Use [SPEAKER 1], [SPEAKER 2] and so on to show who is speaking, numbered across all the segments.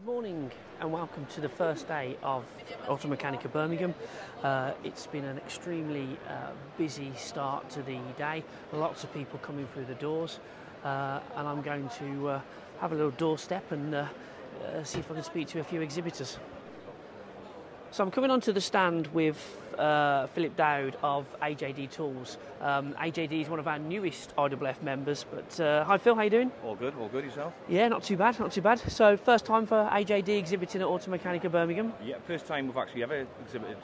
[SPEAKER 1] Good morning and welcome to the first day of Automechanika Birmingham. Uh, it's been an extremely uh, busy start to the day, lots of people coming through the doors, uh, and I'm going to uh, have a little doorstep and uh, uh, see if I can speak to a few exhibitors. So I'm coming onto the stand with uh, Philip Dowd of AJD Tools. Um, AJD is one of our newest IAAF members. But uh, hi Phil, how you doing?
[SPEAKER 2] All good, all good yourself?
[SPEAKER 1] Yeah, not too bad, not too bad. So first time for AJD exhibiting at Auto Automechanika Birmingham.
[SPEAKER 2] Yeah, first time we've actually ever exhibited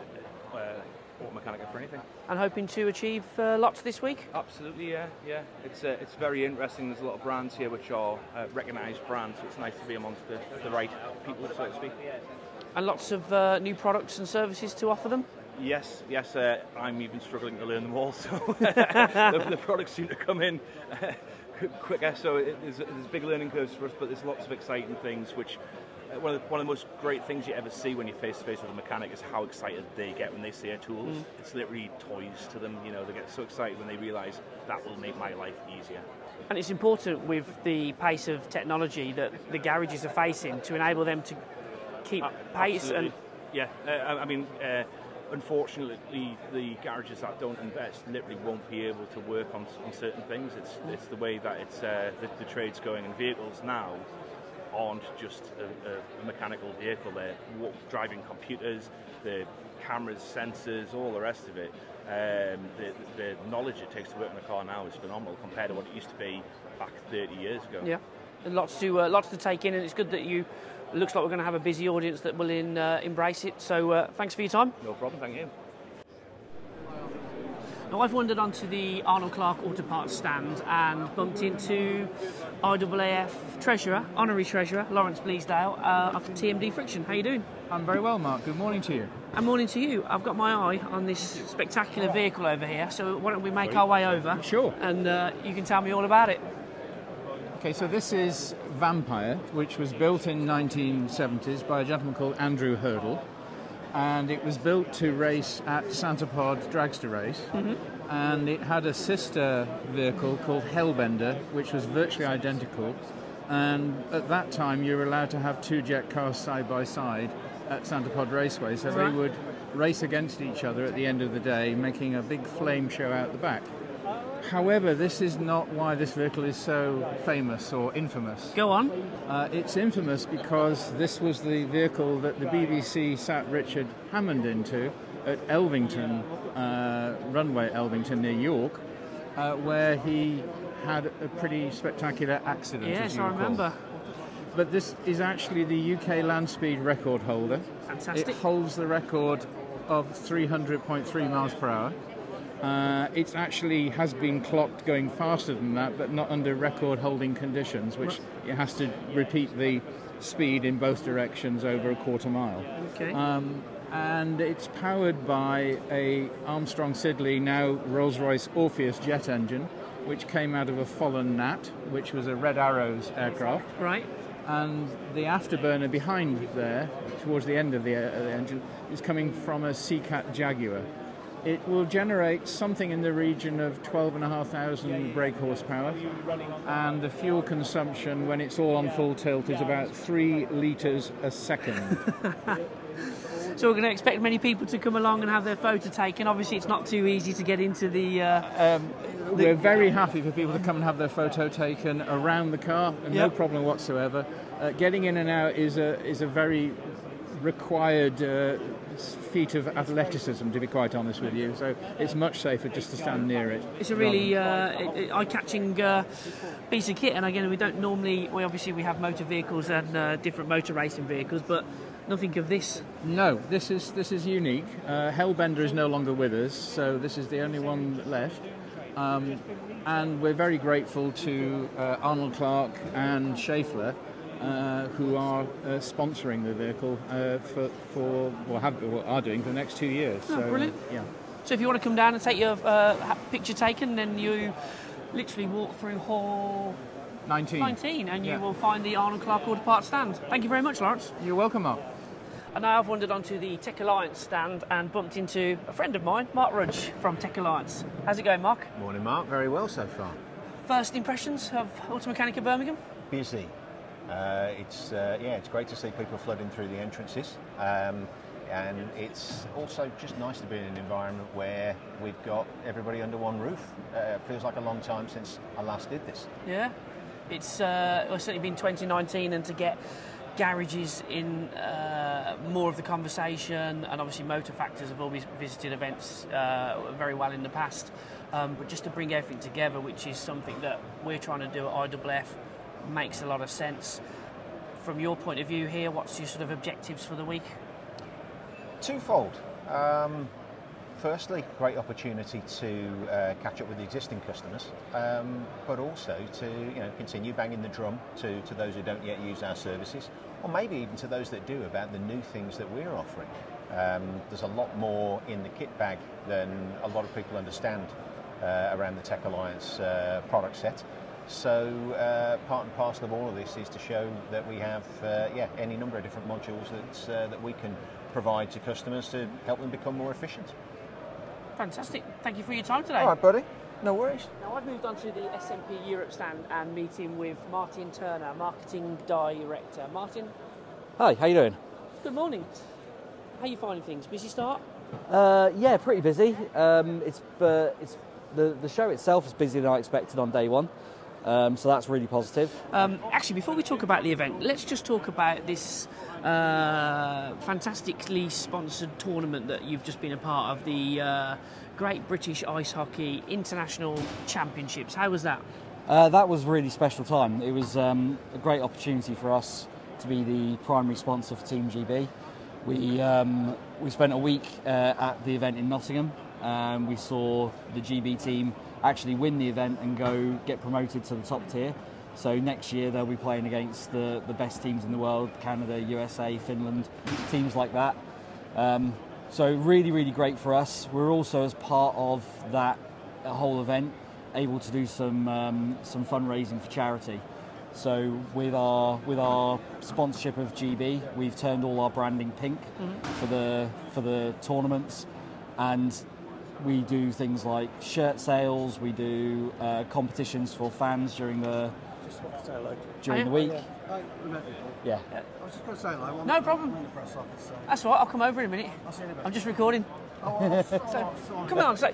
[SPEAKER 2] uh, Automechanika for anything.
[SPEAKER 1] And hoping to achieve uh, lots this week.
[SPEAKER 2] Absolutely, yeah, yeah. It's uh, it's very interesting. There's a lot of brands here which are uh, recognised brands, so it's nice to be amongst the, the right people, so to speak.
[SPEAKER 1] And lots of uh, new products and services to offer them.
[SPEAKER 2] Yes, yes. Uh, I'm even struggling to learn them all, so the, the, products seem to come in uh, quicker. So it, there's, there's big learning curves for us, but there's lots of exciting things. Which uh, one of, the, one of the most great things you ever see when you're face to face with a mechanic is how excited they get when they see our tools. Mm. It's literally toys to them. You know, they get so excited when they realise that will make my life easier.
[SPEAKER 1] And it's important with the pace of technology that the garages are facing to enable them to keep uh, pace
[SPEAKER 2] and yeah. Uh, I mean, uh, unfortunately, the garages that don't invest literally won't be able to work on, on certain things. It's it's the way that it's uh, the, the, trade's going, and vehicles now aren't just a, a mechanical vehicle. They're driving computers, the cameras, sensors, all the rest of it. Um, the, the knowledge it takes to work on a car now is phenomenal compared to what it used to be back 30 years ago.
[SPEAKER 1] Yeah, lots to uh, lots to take in, and it's good that you it looks like we're going to have a busy audience that will in, uh, embrace it. So uh, thanks for your time.
[SPEAKER 2] No problem, thank you.
[SPEAKER 1] Now I've wandered onto the Arnold Clark Auto Parts stand and bumped into IAAF Treasurer, Honorary Treasurer, Lawrence Bleasdale uh, of TMD Friction. How you doing?
[SPEAKER 3] I'm very well, Mark. Good morning to you.
[SPEAKER 1] And morning to you. I've got my eye on this spectacular vehicle over here, so why don't we make our way over?
[SPEAKER 3] Sure.
[SPEAKER 1] And uh, you can tell me all about it.
[SPEAKER 3] Okay, so this is Vampire, which was built in 1970s by a gentleman called Andrew Hurdle, and it was built to race at Santa Pod Dragster Race, mm-hmm. and it had a sister vehicle called Hellbender, which was virtually identical. And at that time, you were allowed to have two jet cars side by side at Santa Pod Raceway, so right. they would race against each other at the end of the day, making a big flame show out the back. However, this is not why this vehicle is so famous or infamous.
[SPEAKER 1] Go on.
[SPEAKER 3] Uh, it's infamous because this was the vehicle that the BBC sat Richard Hammond into at Elvington, uh, runway Elvington near York, uh, where he had a pretty spectacular accident.
[SPEAKER 1] Yes, I remember.
[SPEAKER 3] But this is actually the UK land speed record holder.
[SPEAKER 1] Fantastic.
[SPEAKER 3] It holds the record of 300.3 miles per hour. Uh, it actually has been clocked going faster than that, but not under record holding conditions, which it has to repeat the speed in both directions over a quarter mile.
[SPEAKER 1] Okay. Um,
[SPEAKER 3] and it's powered by a Armstrong Siddeley, now Rolls Royce Orpheus jet engine, which came out of a Folland Gnat, which was a Red Arrows aircraft.
[SPEAKER 1] Right.
[SPEAKER 3] And the afterburner behind there, towards the end of the, uh, the engine, is coming from a Sepecat Jaguar it will generate something in the region of 12,500 brake horsepower, and the fuel consumption when it's all on full tilt is about three litres a second.
[SPEAKER 1] so we're going to expect many people to come along and have their photo taken. Obviously, it's not too easy to get into the. Uh, um,
[SPEAKER 3] the we're very happy for people to come and have their photo taken around the car, yep. no problem whatsoever. Uh, getting in and out is a is a very required uh, feat of athleticism, to be quite honest with you. So it's much safer just to stand near it.
[SPEAKER 1] It's a really uh, eye-catching uh, piece of kit, and again, we don't normally. We obviously we have motor vehicles and uh, different motor racing vehicles, but nothing of this.
[SPEAKER 3] No, this is this is unique. Uh, Hellbender is no longer with us, so this is the only one left. Um, and we're very grateful to uh, Arnold Clark and Schaeffler uh, who are uh, sponsoring the vehicle uh, for, for or have or are doing for the next two years.
[SPEAKER 1] Oh,
[SPEAKER 3] so,
[SPEAKER 1] brilliant!
[SPEAKER 3] yeah.
[SPEAKER 1] So if you want to come down and take your uh, picture taken, then you literally walk through hall
[SPEAKER 3] 19,
[SPEAKER 1] 19 and you
[SPEAKER 3] yeah.
[SPEAKER 1] will find the Arnold Clark Auto Parts stand. Thank you very much, Lawrence.
[SPEAKER 3] You're welcome, Mark.
[SPEAKER 1] And now I've wandered onto the Tech Alliance stand and bumped into a friend of mine, Mark Rudge from Tech Alliance. How's it going, Mark?
[SPEAKER 4] Morning, Mark. Very well so far.
[SPEAKER 1] First impressions of Auto Automechanika Birmingham?
[SPEAKER 4] Busy Uh, it's uh, yeah, it's great to see people flooding through the entrances. Um, and it's also just nice to be in an environment where we've got everybody under one roof. Uh, feels like a long time since I last did this.
[SPEAKER 1] Yeah, it's uh, certainly been 2019, and to get garages in uh, more of the conversation, and obviously motor factors have always visited events uh, very well in the past. Um, but just to bring everything together, which is something that we're trying to do at IAAF, makes a lot of sense. From your point of view here, what's your sort of objectives for the week?
[SPEAKER 4] Twofold. Um, firstly, great opportunity to uh, catch up with the existing customers, um, but also to you know continue banging the drum to, to those who don't yet use our services, or maybe even to those that do about the new things that we're offering. Um, there's a lot more in the kit bag than a lot of people understand uh, around the Tech Alliance uh, product set. So uh, part and parcel of all of this is to show that we have, uh, yeah, any number of different modules that uh, that we can provide to customers to help them become more efficient.
[SPEAKER 1] Fantastic. Thank you for your time today.
[SPEAKER 4] All right, buddy. No worries.
[SPEAKER 1] Now I've moved on to the SMP Europe stand and meeting with Martin Turner, Marketing Director. Martin,
[SPEAKER 5] Hi, how you doing?
[SPEAKER 1] good morning. How are you finding things? Busy start?
[SPEAKER 5] Uh, yeah, pretty busy. Um, it's uh, it's the the show itself is busier than I expected on day one, um, so that's really positive.
[SPEAKER 1] Um, actually, before we talk about the event, let's just talk about this uh, fantastically sponsored tournament that you've just been a part of, the uh, Great British Ice Hockey International Championships. How was that?
[SPEAKER 5] Uh, that was a really special time. It was um, a great opportunity for us to be the primary sponsor for Team GB. We um, we spent a week uh, at the event in Nottingham. Um, we saw the GB team actually win the event and go get promoted to the top tier. So next year they'll be playing against the, the best teams in the world Canada, USA, Finland, teams like that. Um, so really, really great for us. We're also, as part of that whole event, able to do some um, some fundraising for charity. So with our with our sponsorship of GB, we've turned all our branding pink for the for the tournaments, and we do things like shirt sales. We do uh, competitions for fans during the during the week. Yeah.
[SPEAKER 6] I was just going to say, like,
[SPEAKER 1] No problem. That's all right, I'll come over in a minute. I'm just recording. So, come on, so,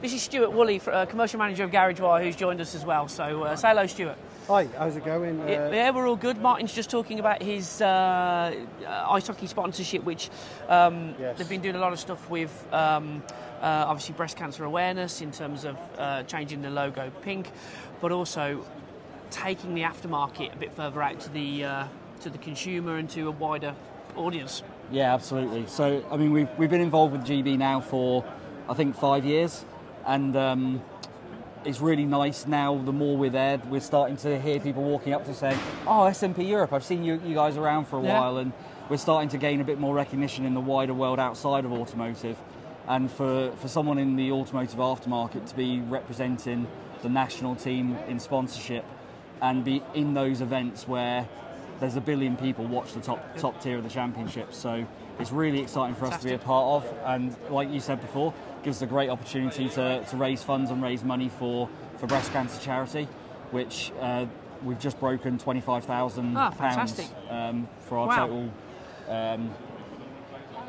[SPEAKER 1] this is Stuart Woolley, uh, commercial manager of Garage Wire, who's joined us as well. So uh, say hello, Stuart.
[SPEAKER 6] Hi, how's it going? Uh,
[SPEAKER 1] Yeah, yeah, we're all good. Martin's just talking about his uh, uh, ice hockey sponsorship, which um,
[SPEAKER 6] Yes.
[SPEAKER 1] they've been doing a lot of stuff with. Um, uh, obviously, breast cancer awareness in terms of uh, changing the logo pink, but also taking the aftermarket a bit further out to the uh, to the consumer and to a wider audience.
[SPEAKER 5] Yeah, absolutely. So, I mean, we've, we've been involved with GB now for, I think, five years. And um, it's really nice now, the more we're there, we're starting to hear people walking up to saying, Oh, SMP Europe, I've seen you, you guys around for a
[SPEAKER 1] Yeah.
[SPEAKER 5] while. And we're starting to gain a bit more recognition in the wider world outside of automotive. And for, for someone in the automotive aftermarket to be representing the national team in sponsorship and be in those events where there's a billion people watch the top top tier of the championship. So it's really exciting for us to be a part of. And like you said before, gives us a great opportunity to, to raise funds and raise money for, for breast cancer charity, which uh, we've just broken twenty five thousand
[SPEAKER 1] Ah, fantastic.
[SPEAKER 5] um, for our
[SPEAKER 1] Wow.
[SPEAKER 5] total. Um,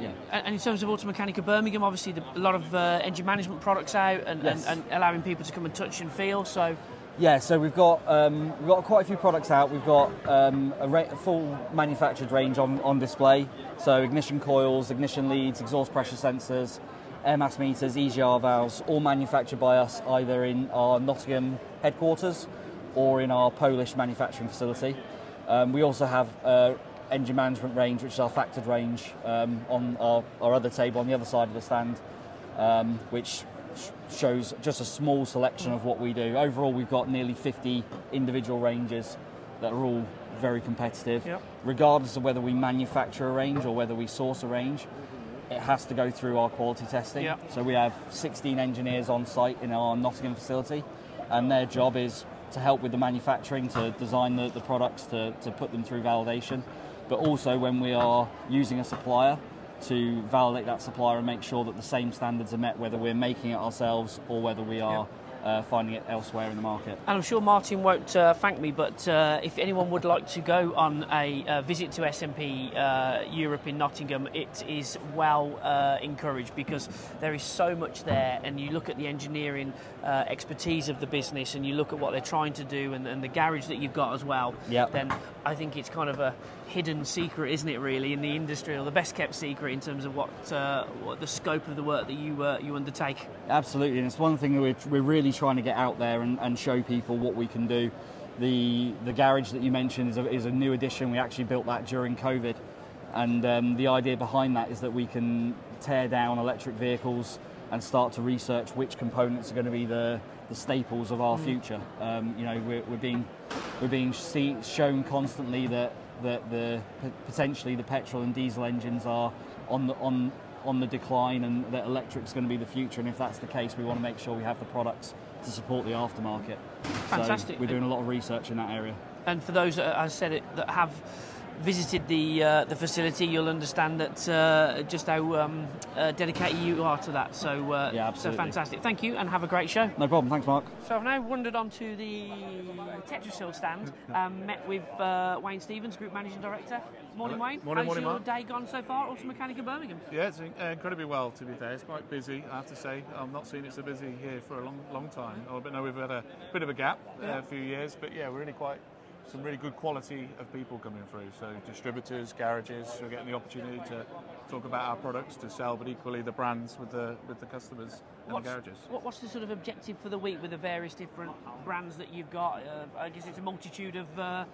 [SPEAKER 5] yeah.
[SPEAKER 1] And in terms of Automechanika Birmingham, obviously the, a lot of uh, engine management products out and,
[SPEAKER 5] Yes.
[SPEAKER 1] and, and allowing people to come and touch and feel. So
[SPEAKER 5] Yeah, so we've got um, we've got quite a few products out. We've got um, a, ra- a full manufactured range on, on display. So ignition coils, ignition leads, exhaust pressure sensors, air mass meters, EGR valves, all manufactured by us either in our Nottingham headquarters or in our Polish manufacturing facility. Um, we also have uh, engine management range, which is our factored range, um, on our, our other table on the other side of the stand, um, which sh- shows just a small selection of what we do. Overall, we've got nearly 50 individual ranges that are all very competitive.
[SPEAKER 1] Yep.
[SPEAKER 5] Regardless of whether we manufacture a range or whether we source a range, it has to go through our quality testing.
[SPEAKER 1] Yep.
[SPEAKER 5] So we have 16 engineers on site in our Nottingham facility, and their job is to help with the manufacturing, to design the, the products, to, to put them through validation, but also when we are using a supplier to validate that supplier and make sure that the same standards are met, whether we're making it ourselves or whether we are uh, finding it elsewhere in the market.
[SPEAKER 1] And I'm sure Martin won't uh, thank me, but uh, if anyone would like to go on a uh, visit to SMP uh, Europe in Nottingham, it is well uh, encouraged because there is so much there. And you look at the engineering uh, expertise of the business, and you look at what they're trying to do, and, and the garage that you've got as well.
[SPEAKER 5] Yep.
[SPEAKER 1] Then I think it's kind of a hidden secret, isn't it? Really, in the industry, or the best kept secret in terms of what, uh, what the scope of the work that you uh, you undertake.
[SPEAKER 5] Absolutely, and it's one thing that we're, we're really trying to get out there and, and show people what we can do. The the garage that you mentioned is a, is a new addition. We actually built that during COVID, and um, the idea behind that is that we can tear down electric vehicles and start to research which components are going to be the, the staples of our future. Um, you know, we're, we're being we're being see, shown constantly that that the potentially the petrol and diesel engines are on the on on the decline and that electric's going to be the future. And if that's the case, we want to make sure we have the products to support the aftermarket.
[SPEAKER 1] Fantastic.
[SPEAKER 5] So we're doing a lot of research in that area.
[SPEAKER 1] And for those, uh, I said it, that have visited the uh, the facility, you'll understand that uh, just how um, uh, dedicated you are to that. So, uh,
[SPEAKER 5] Yeah,
[SPEAKER 1] so
[SPEAKER 5] absolutely.
[SPEAKER 1] fantastic. Thank you, and have a great show.
[SPEAKER 5] No problem. Thanks, Mark.
[SPEAKER 1] So I've now wandered onto the Tetrosyl stand, um, met with uh, Wayne Stevens, Group Managing Director. Morning, Wayne.
[SPEAKER 7] Morning,
[SPEAKER 1] How's
[SPEAKER 7] morning,
[SPEAKER 1] your
[SPEAKER 7] Mark.
[SPEAKER 1] day gone so far? Automechanika Birmingham.
[SPEAKER 7] Yeah, it's uh, incredibly well. To be fair, it's quite busy. I have to say, I've not seen it so busy here for a long, long time. Oh, but no, we've had a bit of a gap, uh, a few years. But yeah, we're really quite some really good quality of people coming through. So distributors, garages, we're getting the opportunity to talk about our products to sell, but equally the brands with the with the customers and
[SPEAKER 1] What's,
[SPEAKER 7] the garages.
[SPEAKER 1] what, what's the sort of objective for the week with the various different brands that you've got? Uh, I guess it's a multitude of uh,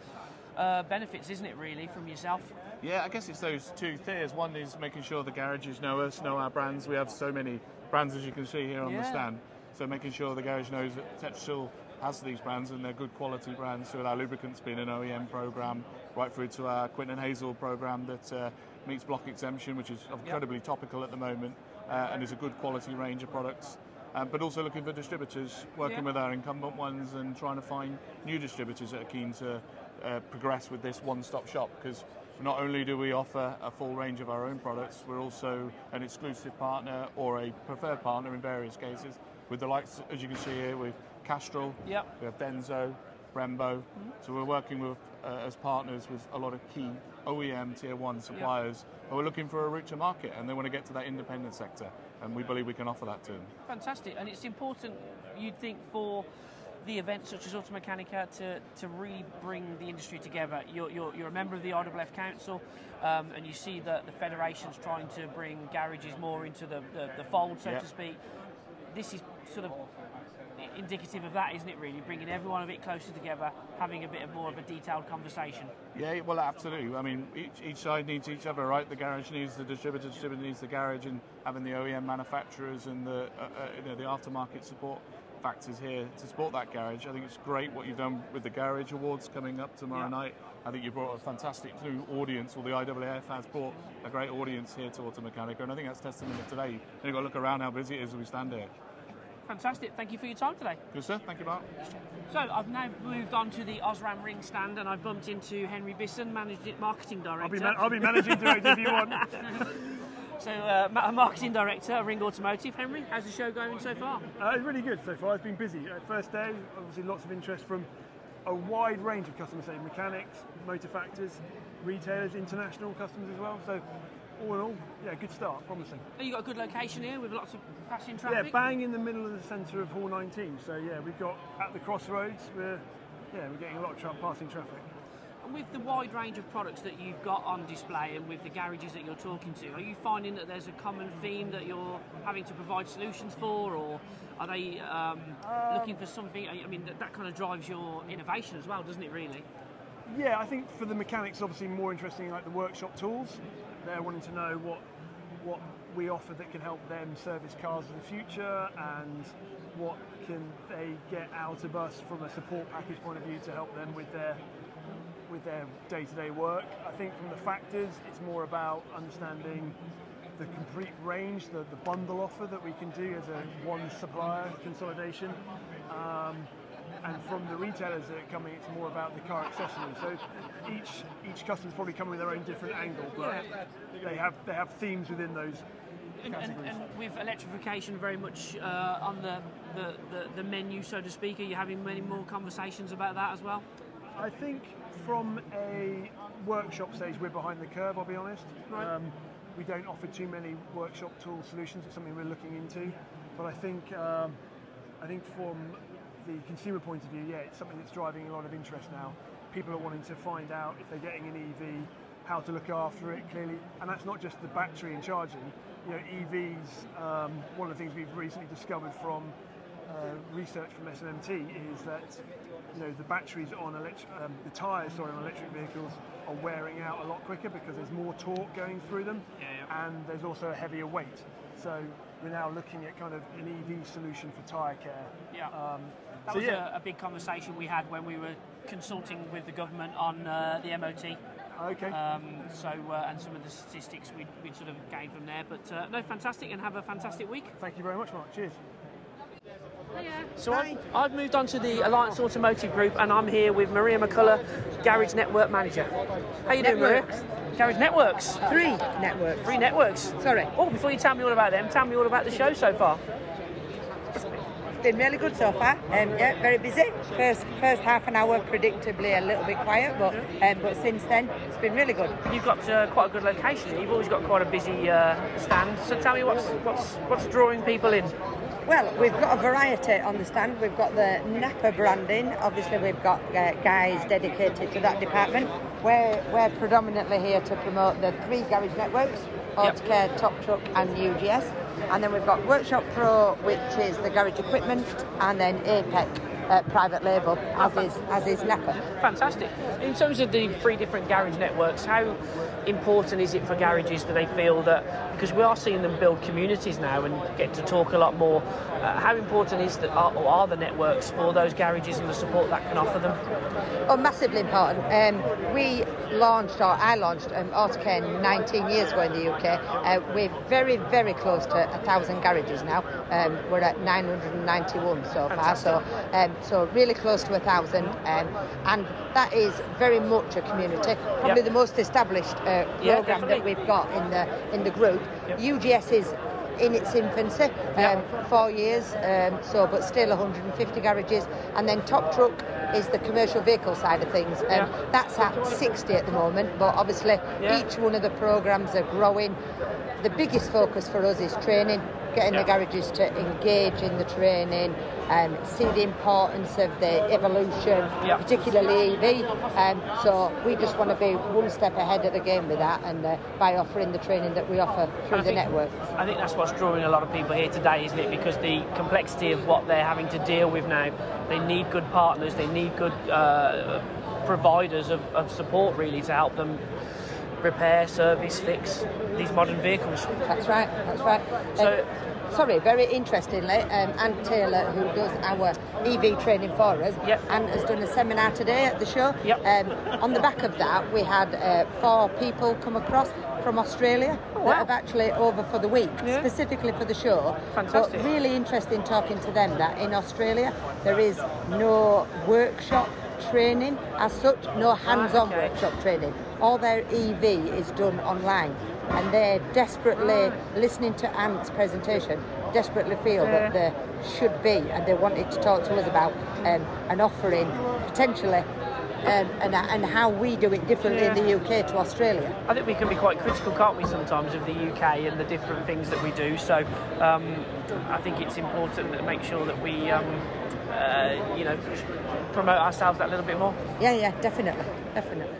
[SPEAKER 1] uh, benefits, isn't it, really, from yourself?
[SPEAKER 7] Yeah, I guess it's those two tiers. One is making sure the garages know us, know our brands. We have so many brands, as you can see here on the stand. So making sure the garage knows that Tetrosyl has these brands and they're good quality brands. So our lubricants being an OEM program, right through to our Quinton Hazell program that uh, meets block exemption, which is incredibly topical at the moment, uh, and is a good quality range of products. Um, but also looking for distributors, working
[SPEAKER 1] Yeah.
[SPEAKER 7] with our incumbent ones and trying to find new distributors that are keen to uh, progress with this one-stop shop because not only do we offer a full range of our own products, we're also an exclusive partner or a preferred partner in various cases with the likes, as you can see here, with Castrol,
[SPEAKER 1] Yep.
[SPEAKER 7] we have Denso, Brembo. So we're working with uh, as partners with a lot of key OEM tier one suppliers who are looking for a richer market and they want to get to that independent sector, and we believe we can offer that to them.
[SPEAKER 1] Fantastic, and it's important, you'd think, for the events such as Automechanika to, to really bring the industry together. You're, you're, you're a member of the IAAF Council, um, and you see that the federation's trying to bring garages more into the, the, the fold, so
[SPEAKER 7] Yeah.
[SPEAKER 1] to speak. This is sort of indicative of that, isn't it, really? Bringing everyone a bit closer together, having a bit of more of a detailed conversation.
[SPEAKER 7] Yeah, well, absolutely. I mean, each, each side needs each other, right? The garage needs the distributor, the distributor needs the garage, and having the OEM manufacturers and the uh, uh, you know the aftermarket support factors here to support that garage. I think it's great what you've done with the Garage Awards coming up tomorrow
[SPEAKER 1] Yeah.
[SPEAKER 7] night. I think you brought a fantastic new audience, or the IAAF has brought a great audience here to Automechanika, and I think that's testament to today. And you've got to look around how busy it is as we stand here.
[SPEAKER 1] Fantastic, thank you for your time today.
[SPEAKER 7] Good sir, thank you, Mark.
[SPEAKER 1] So I've now moved on to the Osram Ring stand and I've bumped into Henry Bisson, Managing Marketing Director.
[SPEAKER 8] I'll be, man- I'll be managing director if you want.
[SPEAKER 1] So, uh, ma- Marketing Director at Ring Automotive. Henry, how's the show going so far?
[SPEAKER 8] Uh, it's really good so far. It's been busy. Uh, first day, obviously lots of interest from a wide range of customers, say mechanics, motor factors, retailers, international customers as well. So all in all, yeah, good start, promising.
[SPEAKER 1] Oh, you got a good location here with lots of passing traffic.
[SPEAKER 8] Yeah, bang in the middle of the centre of Hall 19. So yeah, we've got at the crossroads. We're yeah, we're getting a lot of tra- passing traffic.
[SPEAKER 1] and with the wide range of products that you've got on display and with the garages that you're talking to, are you finding that there's a common theme that you're having to provide solutions for, or are they um, looking for something? I I mean, that, that kind of drives your innovation as well, doesn't it? Really?
[SPEAKER 8] Yeah, I think for the mechanics, obviously more interesting like the workshop tools. They're wanting to know what what we offer that can help them service cars in the future, and what can they get out of us from a support package point of view to help them with their with their day-to-day work. I think from the factors, it's more about understanding the complete range, the, the bundle offer that we can do as a one supplier consolidation. Um, and from the retailers that are coming, it's more about the car accessories. So each each customer's probably coming with their own different angle, but they have they have themes within those
[SPEAKER 1] And, and, and with electrification very much uh, on the, the, the, the menu, so to speak, are you having many more conversations about that as well?
[SPEAKER 8] I think from a workshop stage, we're behind the curve. I'll be honest.
[SPEAKER 1] Right.
[SPEAKER 8] Um, we don't offer too many workshop tool solutions. It's something we're looking into, but I think um, I think from the consumer point of view, yeah, it's something that's driving a lot of interest now. People are wanting to find out if they're getting an EV, how to look after it clearly, and that's not just the battery and charging. You know, EVs. Um, one of the things we've recently discovered from uh, research from SMMT is that you know the batteries on electric, um, the tyres sorry on electric vehicles are wearing out a lot quicker because there's more torque going through them, and there's also a heavier weight. So we're now looking at kind of an EV solution for tyre care.
[SPEAKER 1] Yeah.
[SPEAKER 8] Um,
[SPEAKER 1] That
[SPEAKER 8] so
[SPEAKER 1] was
[SPEAKER 8] yeah,
[SPEAKER 1] a, a big conversation we had when we were consulting with the government on uh, the MOT.
[SPEAKER 8] okay.
[SPEAKER 1] Um, so, uh, and some of the statistics we'd, we'd sort of gained from there. But uh, no, fantastic, and have a fantastic week.
[SPEAKER 8] Thank you very much, Mark. Cheers.
[SPEAKER 1] So I've, I've moved on to the Alliance Automotive Group, and I'm here with Maria McCullough, Garage Network Manager. How you doing, Maria? Garage Networks.
[SPEAKER 9] Three networks.
[SPEAKER 1] Three networks.
[SPEAKER 9] Sorry.
[SPEAKER 1] Oh, before you tell me all about them, tell me all about the show so far.
[SPEAKER 9] It's been really good so far. Um, yeah, very busy. First first half an hour, predictably a little bit quiet, but um, but since then it's been really good.
[SPEAKER 1] You've got uh, quite a good location. You've always got quite a busy uh, stand. So tell me what's what's what's drawing people in.
[SPEAKER 9] Well, we've got a variety on the stand. We've got the Napa branding. Obviously, we've got uh, guys dedicated to that department. We're, we're predominantly here to promote the three garage networks,
[SPEAKER 1] Yep.
[SPEAKER 9] Autocare, Top Truck and UGS. And then we've got Workshop Pro, which is the garage equipment, and then APEC, uh, private label, as is, as is Napa.
[SPEAKER 1] Fantastic. In terms of the three different garage networks, how important is it for garages that they feel that because we are seeing them build communities now and get to talk a lot more? Uh, how important is that are, or are the networks for those garages and the support that can offer them?
[SPEAKER 9] Oh, massively important. Um, we launched, or I launched, um, Autocare 19 years ago in the UK. Uh, we're very, very close to a thousand garages now. Um, we're at 991 so far, so um, so really close to a thousand, um, and that is very much a community. Probably
[SPEAKER 1] Yep.
[SPEAKER 9] the most established uh,
[SPEAKER 1] Yeah,
[SPEAKER 9] program that we've got in the in the group.
[SPEAKER 1] Yep.
[SPEAKER 9] UGS is in its infancy, um, four years, um, so but still 150 garages, and then Top Truck is the commercial vehicle side of things. Um,
[SPEAKER 1] Yeah.
[SPEAKER 9] That's at 60 at the moment, but obviously
[SPEAKER 1] Yeah.
[SPEAKER 9] each one of the programs are growing. The biggest focus for us is training, getting
[SPEAKER 1] Yeah.
[SPEAKER 9] the garages to engage in the training and see the importance of the evolution,
[SPEAKER 1] Yeah.
[SPEAKER 9] particularly EV. Um, so we just want to be one step ahead of the game with that, and uh, by offering the training that we offer through
[SPEAKER 1] I
[SPEAKER 9] the
[SPEAKER 1] think-
[SPEAKER 9] networks.
[SPEAKER 1] I think that's what's drawing a lot of people here today, isn't it? Because the complexity of what they're having to deal with now, they need good partners, they need good uh, providers of, of support really to help them repair, service, fix these modern vehicles.
[SPEAKER 9] That's right. That's right.
[SPEAKER 1] So-
[SPEAKER 9] Um, sorry, very interestingly, um, Anne Taylor, who does our EV training for us,
[SPEAKER 1] Yep.
[SPEAKER 9] Anne has done a seminar today at the show.
[SPEAKER 1] Yep.
[SPEAKER 9] Um, on the back of that, we had uh, four people come across from Australia
[SPEAKER 1] wow.
[SPEAKER 9] that have actually over for the week,
[SPEAKER 1] Yeah.
[SPEAKER 9] specifically for the show.
[SPEAKER 1] Fantastic.
[SPEAKER 9] But really interesting talking to them that in Australia there is no workshop training as such, no hands-on
[SPEAKER 1] okay.
[SPEAKER 9] workshop training. All their EV is done online, and they're desperately listening to Ant's presentation. Desperately feel
[SPEAKER 1] Yeah.
[SPEAKER 9] that there should be, and they wanted to talk to us about um, an offering potentially. Um, and, and how we do it differently in the UK to Australia.
[SPEAKER 1] I think we can be quite critical, can't we, sometimes, of the UK and the different things that we do. So um, I think it's important to make sure that we, um, uh, you know, promote ourselves that little bit more.
[SPEAKER 9] Yeah, yeah, definitely, definitely.